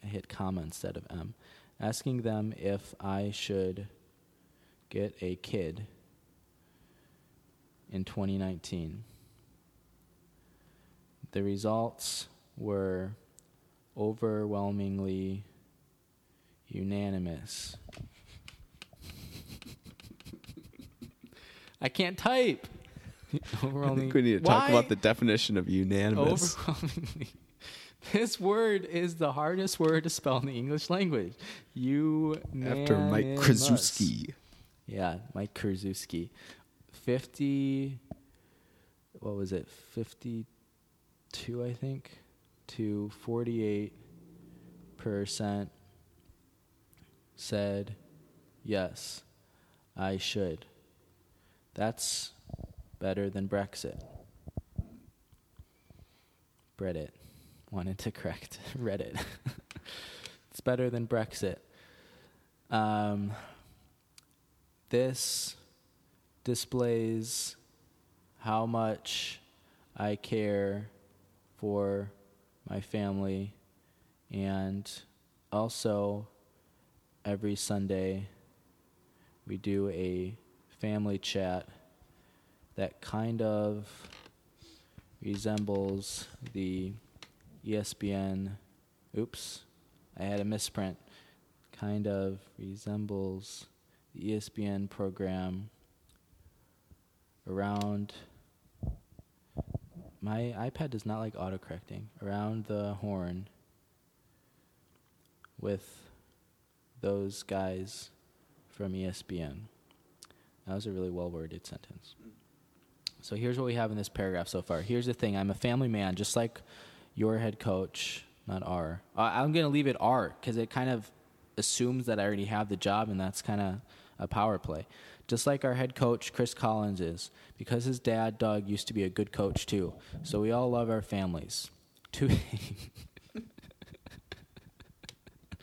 I hit comma instead of M, asking them if I should get a kid in 2019. The results were overwhelmingly unanimous. I can't type. I think we need to talk about the definition of unanimous. Overwhelmingly. This word is the hardest word to spell in the English language. You after Mike Krzyzewski. Yeah, Mike Krzyzewski. Fifty. What was it? Fifty-two, I think, to forty-eight percent said yes, I should. That's better than Brexit. Reddit wanted to correct Reddit. it's better than Brexit. Um, this displays how much I care for my family and also every Sunday we do a family chat that kind of resembles the ESPN. Oops, I had a misprint. Kind of resembles the ESPN program around. My iPad does not like autocorrecting. Around the horn with those guys from ESPN. That was a really well worded sentence. So here's what we have in this paragraph so far. Here's the thing I'm a family man, just like your head coach, not R. I'm going to leave it R because it kind of assumes that I already have the job, and that's kind of a power play. Just like our head coach, Chris Collins, is, because his dad, Doug, used to be a good coach too. So we all love our families. Two.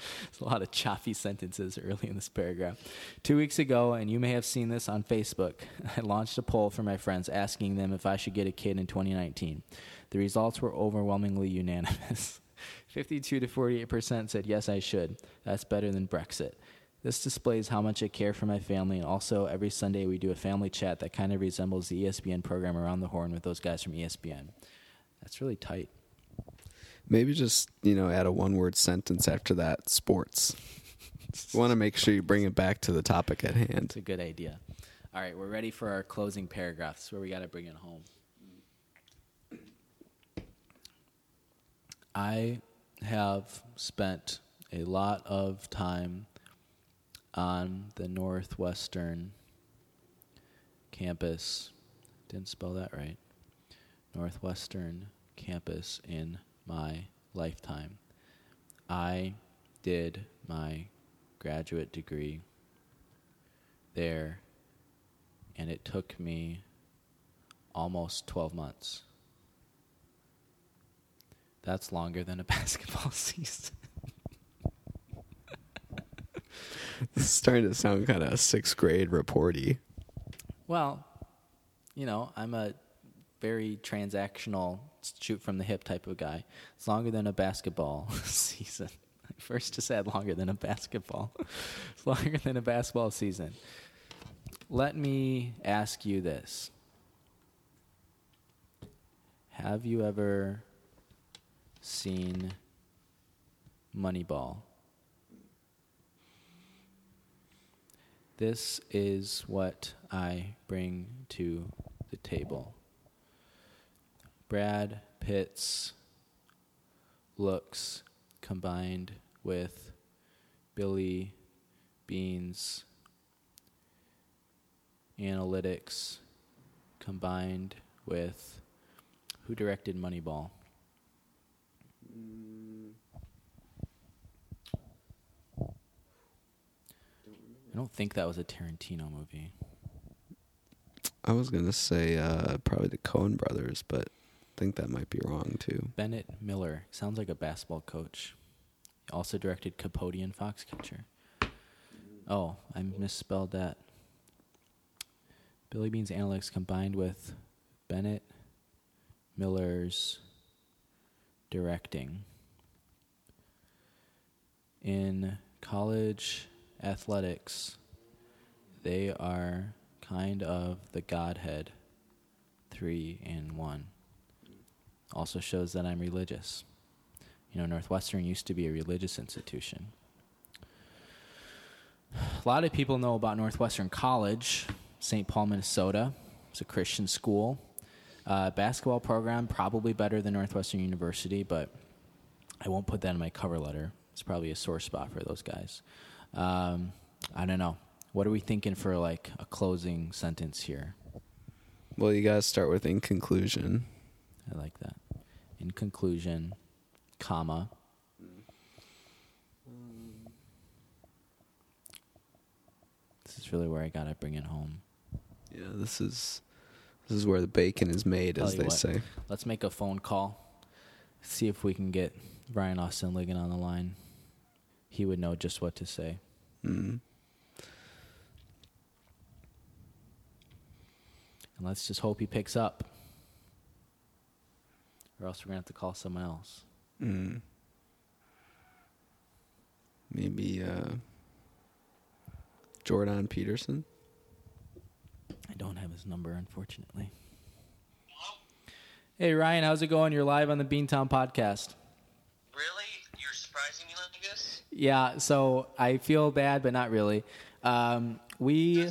There's a lot of choppy sentences early in this paragraph. Two weeks ago, and you may have seen this on Facebook, I launched a poll for my friends asking them if I should get a kid in 2019. The results were overwhelmingly unanimous. 52 to 48% said, Yes, I should. That's better than Brexit. This displays how much I care for my family, and also every Sunday we do a family chat that kind of resembles the ESPN program Around the Horn with those guys from ESPN. That's really tight. Maybe just, you know, add a one word sentence after that sports. you want to make sure you bring it back to the topic at hand. It's a good idea. All right, we're ready for our closing paragraphs where we got to bring it home. I have spent a lot of time on the Northwestern campus. Didn't spell that right. Northwestern campus in my lifetime. I did my graduate degree there, and it took me almost 12 months. That's longer than a basketball season. This is starting to sound kind of sixth grade reporty. Well, you know, I'm a very transactional, shoot from the hip type of guy. It's longer than a basketball season. First to said longer than a basketball. it's longer than a basketball season. Let me ask you this. Have you ever seen Moneyball? This is what I bring to the table. Brad Pitt's looks combined with Billy Beane's analytics combined with who directed Moneyball? I don't think that was a Tarantino movie. I was gonna say uh, probably the Coen Brothers, but I think that might be wrong too. Bennett Miller sounds like a basketball coach. He also directed Capote and Foxcatcher. Oh, I misspelled that. Billy Beane's Analytics combined with Bennett Miller's directing. In college athletics, they are kind of the Godhead, three in one. Also shows that I'm religious. You know, Northwestern used to be a religious institution. A lot of people know about Northwestern College, St. Paul, Minnesota. It's a Christian school. Uh, basketball program, probably better than Northwestern University, but I won't put that in my cover letter. It's probably a sore spot for those guys. Um, I don't know. What are we thinking for like a closing sentence here? Well, you gotta start with in conclusion. I like that. In conclusion, comma. This is really where I gotta bring it home. Yeah, this is this is where the bacon is made, Tell as you they what, say. Let's make a phone call. See if we can get Ryan Austin Ligon on the line. He would know just what to say. Mm. And let's just hope he picks up. Or else we're going to have to call someone else. Mm. Maybe uh, Jordan Peterson. I don't have his number, unfortunately. Hey, Ryan, how's it going? You're live on the Beantown podcast. Really? You're surprising me like this? Yeah, so I feel bad, but not really. Um, we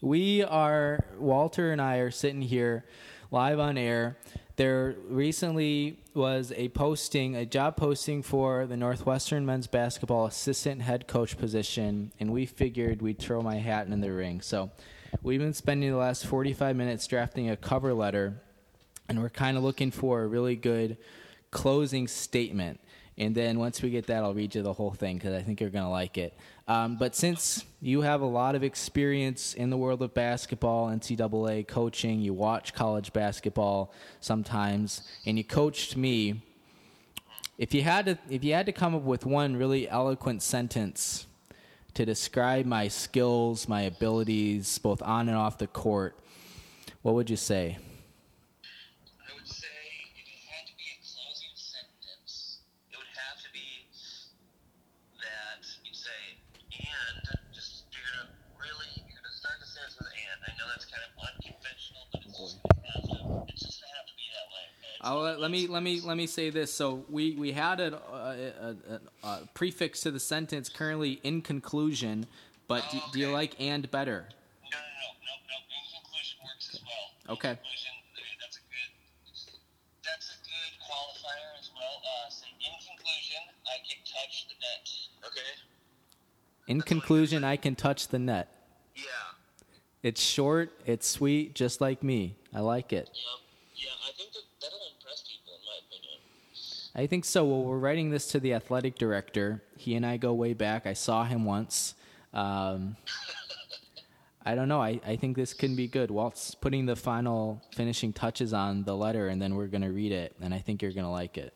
we are Walter and I are sitting here live on air. There recently was a posting, a job posting for the Northwestern men's basketball assistant head coach position, and we figured we'd throw my hat in the ring. So we've been spending the last 45 minutes drafting a cover letter, and we're kind of looking for a really good closing statement. And then once we get that, I'll read you the whole thing because I think you're going to like it. Um, but since you have a lot of experience in the world of basketball, NCAA coaching, you watch college basketball sometimes, and you coached me. If you had to, if you had to come up with one really eloquent sentence to describe my skills, my abilities, both on and off the court, what would you say? I would say if it had to be a closing sentence, it would have to be that you'd say, and just you're gonna really you're gonna start the sentence with and. I know that's kind of unconventional, but it's just gonna have to it's just gonna have to be that way. okay? I'll let, let me let me let me say this. So we we had a, a, a, a prefix to the sentence currently in conclusion, but do, do you like and better? No, no, no, no, no. In conclusion works as well. Okay. In conclusion, that's a good that's a good qualifier as well. Uh, say touch the net. Okay. In conclusion, I can touch the net. Yeah. It's short, it's sweet, just like me. I like it. Yeah. Yeah. I think that that'll impress people, in my opinion. I think so. Well, we're writing this to the athletic director. He and I go way back. I saw him once. Um, I don't know. I, I think this can be good. Walt's putting the final finishing touches on the letter, and then we're going to read it, and I think you're going to like it.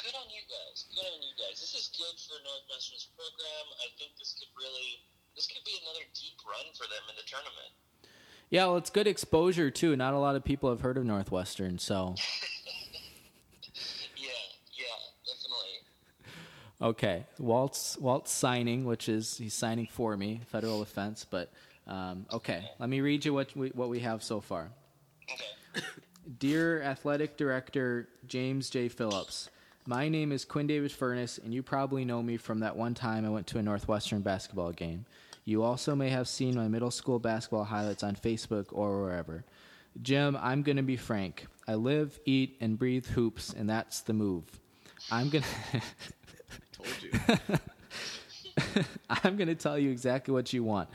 Good on you guys. Good on you guys. This is good for Northwestern's program. I think this could really, this could be another deep run for them in the tournament. Yeah, well, it's good exposure, too. Not a lot of people have heard of Northwestern, so. Yeah. Yeah. Definitely. Okay, Walt's Walt's signing, which is he's signing for me, federal offense. But um, okay, let me read you what we, what we have so far. Okay. Dear Athletic Director James J. Phillips, my name is Quinn David Furness, and you probably know me from that one time I went to a Northwestern basketball game. You also may have seen my middle school basketball highlights on Facebook or wherever. Jim, I'm going to be frank. I live, eat, and breathe hoops, and that's the move. I'm going to. Told you. I'm going to tell you exactly what you want.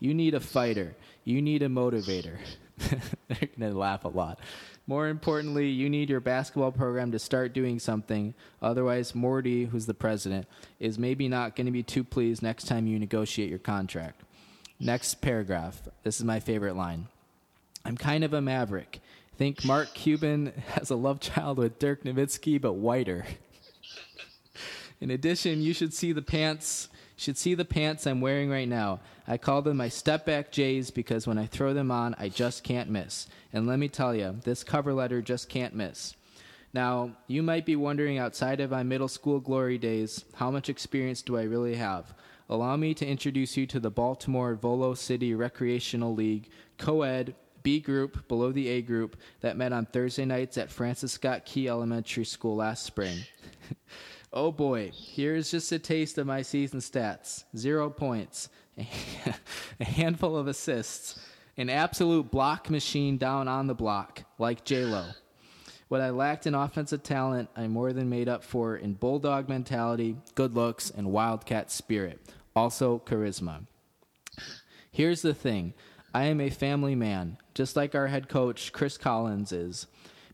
You need a fighter. You need a motivator. They're going to laugh a lot. More importantly, you need your basketball program to start doing something. Otherwise, Morty, who's the president, is maybe not going to be too pleased next time you negotiate your contract. Next paragraph. This is my favorite line. I'm kind of a maverick. Think Mark Cuban has a love child with Dirk Nowitzki, but whiter. In addition, you should see the pants. Should see the pants I'm wearing right now. I call them my step back J's because when I throw them on, I just can't miss. And let me tell you, this cover letter just can't miss. Now, you might be wondering outside of my middle school glory days, how much experience do I really have? Allow me to introduce you to the Baltimore Volo City Recreational League, co ed, B group below the A group that met on Thursday nights at Francis Scott Key Elementary School last spring. oh boy, here's just a taste of my season stats zero points, a handful of assists, an absolute block machine down on the block, like J-Lo. What I lacked in offensive talent, I more than made up for in bulldog mentality, good looks, and wildcat spirit. Also, charisma. Here's the thing I am a family man, just like our head coach, Chris Collins, is.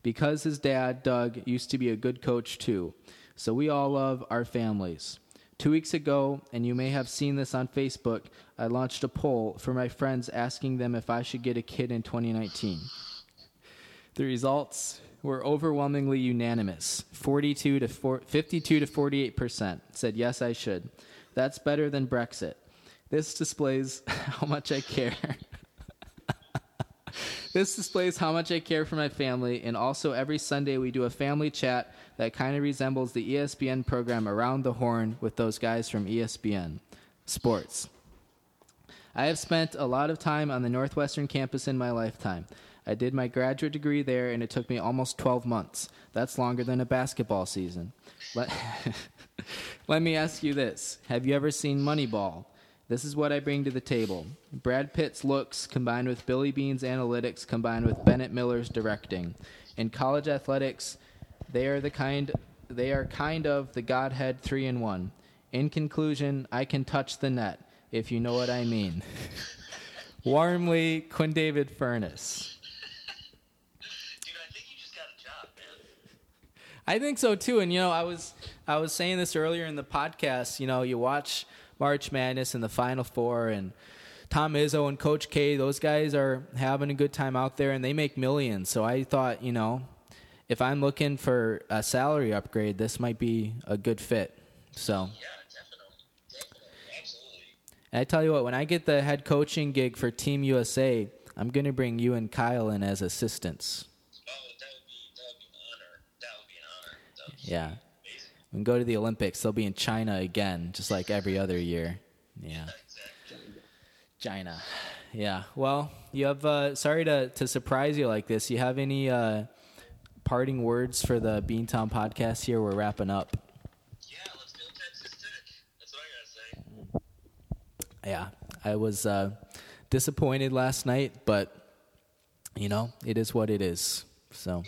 Because his dad, Doug, used to be a good coach too. So we all love our families. Two weeks ago, and you may have seen this on Facebook, I launched a poll for my friends asking them if I should get a kid in 2019. The results were overwhelmingly unanimous. 42 to 4, 52 to 48% said yes I should. That's better than Brexit. This displays how much I care. This displays how much I care for my family, and also every Sunday we do a family chat that kind of resembles the ESPN program Around the Horn with those guys from ESPN Sports. I have spent a lot of time on the Northwestern campus in my lifetime. I did my graduate degree there, and it took me almost 12 months. That's longer than a basketball season. Let, Let me ask you this Have you ever seen Moneyball? This is what I bring to the table Brad Pitt's looks combined with Billy Beane's analytics combined with Bennett Miller's directing. In college athletics, they are the kind they are kind of the Godhead three in one. In conclusion, I can touch the net, if you know what I mean. Warmly, Quinn David Furness. Dude, I think you just got a job, man. I think so too. And you know, I was I was saying this earlier in the podcast. You know, you watch March Madness and the Final Four, and Tom Izzo and Coach K. Those guys are having a good time out there, and they make millions. So I thought, you know, if I'm looking for a salary upgrade, this might be a good fit. So. Yeah, definitely. Definitely. And I tell you what, when I get the head coaching gig for Team USA, I'm going to bring you and Kyle in as assistants. Oh, that would be that would be an honor. That would be an honor. Be Yeah. We go to the Olympics, they'll be in China again, just like every other year. Yeah. China. Yeah. Well, you have, uh, sorry to, to surprise you like this. You have any uh, parting words for the Beantown podcast here? We're wrapping up. Yeah, let's go Texas Tech. That's what I gotta say. Yeah. I was uh, disappointed last night, but, you know, it is what it is. So.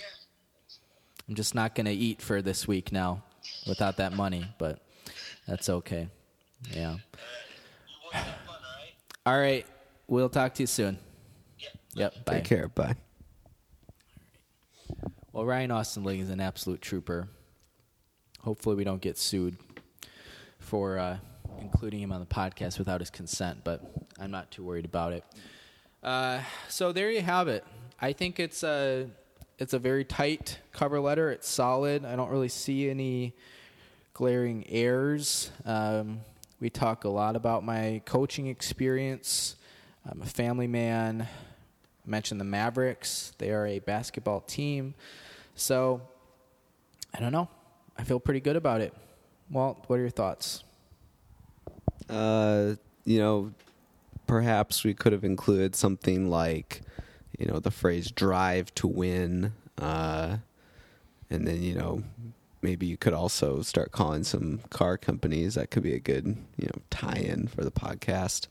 I'm just not going to eat for this week now without that money. But That's okay. Yeah. All right. You boys have fun, all right? All right. We'll talk to you soon. Yep. Yep. Bye. Take care. Bye. Well, Ryan Austin Ling is an absolute trooper. Hopefully, we don't get sued for uh, including him on the podcast without his consent, but I'm not too worried about it. Uh, so there you have it. I think it's a it's a very tight cover letter. It's solid. I don't really see any glaring errors. Um, we talk a lot about my coaching experience. I'm a family man. I mentioned the Mavericks. They are a basketball team. So, I don't know. I feel pretty good about it. Walt, what are your thoughts? Uh, you know, perhaps we could have included something like, you know, the phrase "drive to win," uh, and then you know, maybe you could also start calling some car companies. That could be a good, you know, tie-in for the podcast.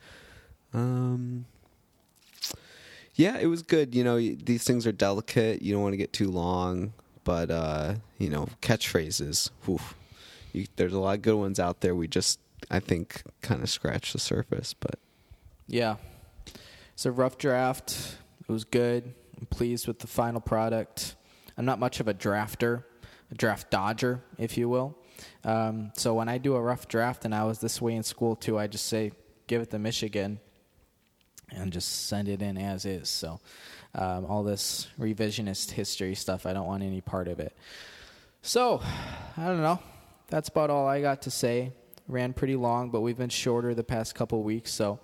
Um, yeah, it was good. You know, these things are delicate. You don't want to get too long, but uh, you know, catchphrases. You, there's a lot of good ones out there. We just, I think, kind of scratched the surface. But Yeah. It's a rough draft. It was good. I'm pleased with the final product. I'm not much of a drafter, draft dodger, if you will. Um, so when I do a rough draft, and I was this way in school too, I just say, give it to Michigan and just send it in as is. So um, all this revisionist history stuff, I don't want any part of it. So I don't know. That's about all I got to say. Ran pretty long, but we've been shorter the past couple weeks, so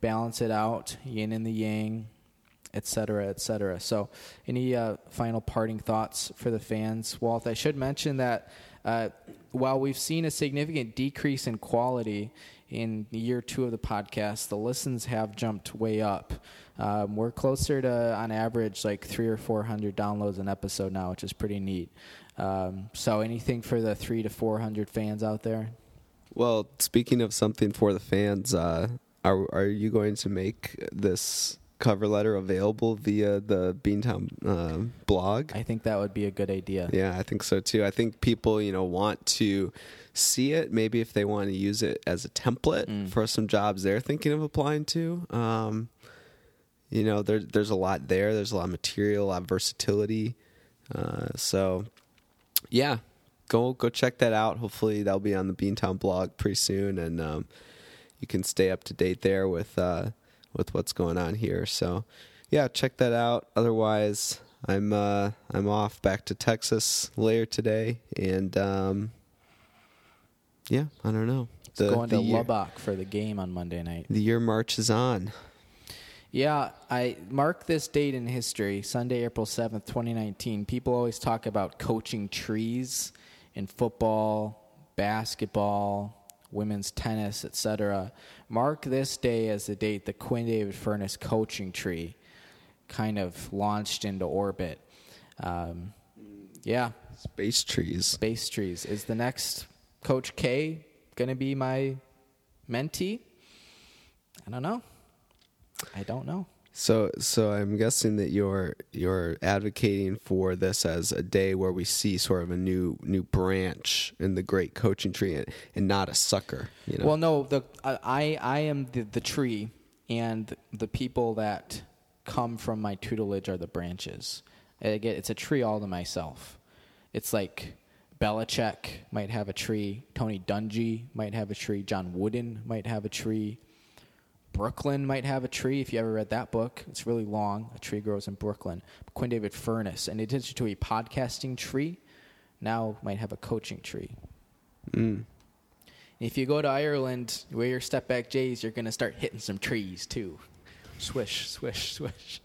balance it out, yin and the yang, et cetera, et cetera. So, any uh, final parting thoughts for the fans, Walt? I should mention that uh, while we've seen a significant decrease in quality in year two of the podcast, the listens have jumped way up. Um, we're closer to, on average, like three or four hundred downloads an episode now, which is pretty neat. Um, so, anything for the three to four hundred fans out there? well, speaking of something for the fans, uh, are are you going to make this cover letter available via the Beantown uh, blog? I think that would be a good idea. Yeah, I think so too. I think people, you know, want to see it. Maybe if they want to use it as a template Mm. for some jobs they're thinking of applying to. Um, you know, there, there's a lot there. There's a lot of material, a lot of versatility. Uh, so, yeah, go go check that out. Hopefully, that'll be on the Beantown blog pretty soon, and um, you can stay up to date there with uh, with what's going on here. So, yeah, check that out. Otherwise, I'm uh, I'm off back to Texas later today, and um, yeah, I don't know. It's going to year, Lubbock for the game on Monday night. the year marches on. Yeah, I mark this date in history, Sunday, April 7th, 2019. People always talk about coaching trees in football, basketball, women's tennis, etc. Mark this day as the date the Quinn David Furness coaching tree kind of launched into orbit. Um, yeah, Space trees. Space Trees. Is the next Coach K going to be my mentee? I don't know. I don't know. So, so I'm guessing that you're you're advocating for this as a day where we see sort of a new new branch in the great coaching tree, and, and not a sucker. You know. Well, no, the I I am the the tree, and the people that come from my tutelage are the branches. Get it's a tree all to myself. It's like Belichick might have a tree, Tony Dungy might have a tree, John Wooden might have a tree. Brooklyn might have a tree. If you ever read that book, it's really long. A tree grows in Brooklyn. Quinn David Furness, in addition to a podcasting tree, now might have a coaching tree. Mm. If you go to Ireland, wear your step back Jays, you're going to start hitting some trees too. Swish, swish, swish.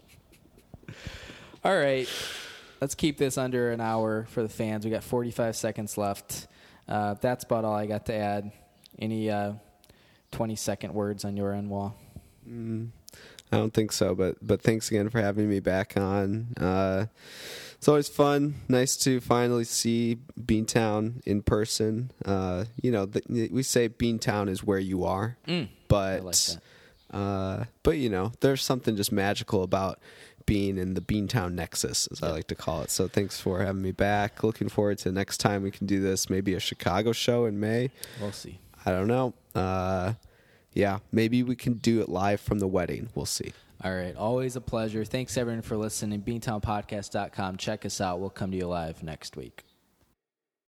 All right. Let's keep this under an hour for the fans. We got 45 seconds left. Uh, that's about all I got to add. Any uh, 20 second words on your end, Walt? Mm, I don't think so, but but thanks again for having me back on. Uh, it's always fun. Nice to finally see Beantown in person. Uh, you know, the, we say Beantown is where you are, Mm, but like uh, but you know, there's something just magical about being in the Beantown Nexus, as I like to call it. So thanks for having me back. Looking forward to next time we can do this. Maybe a Chicago show in May. We'll see. I don't know. Uh, yeah, maybe we can do it live from the wedding. We'll see. All right. Always a pleasure. Thanks, everyone, for listening. BeantownPodcast.com. Check us out. We'll come to you live next week.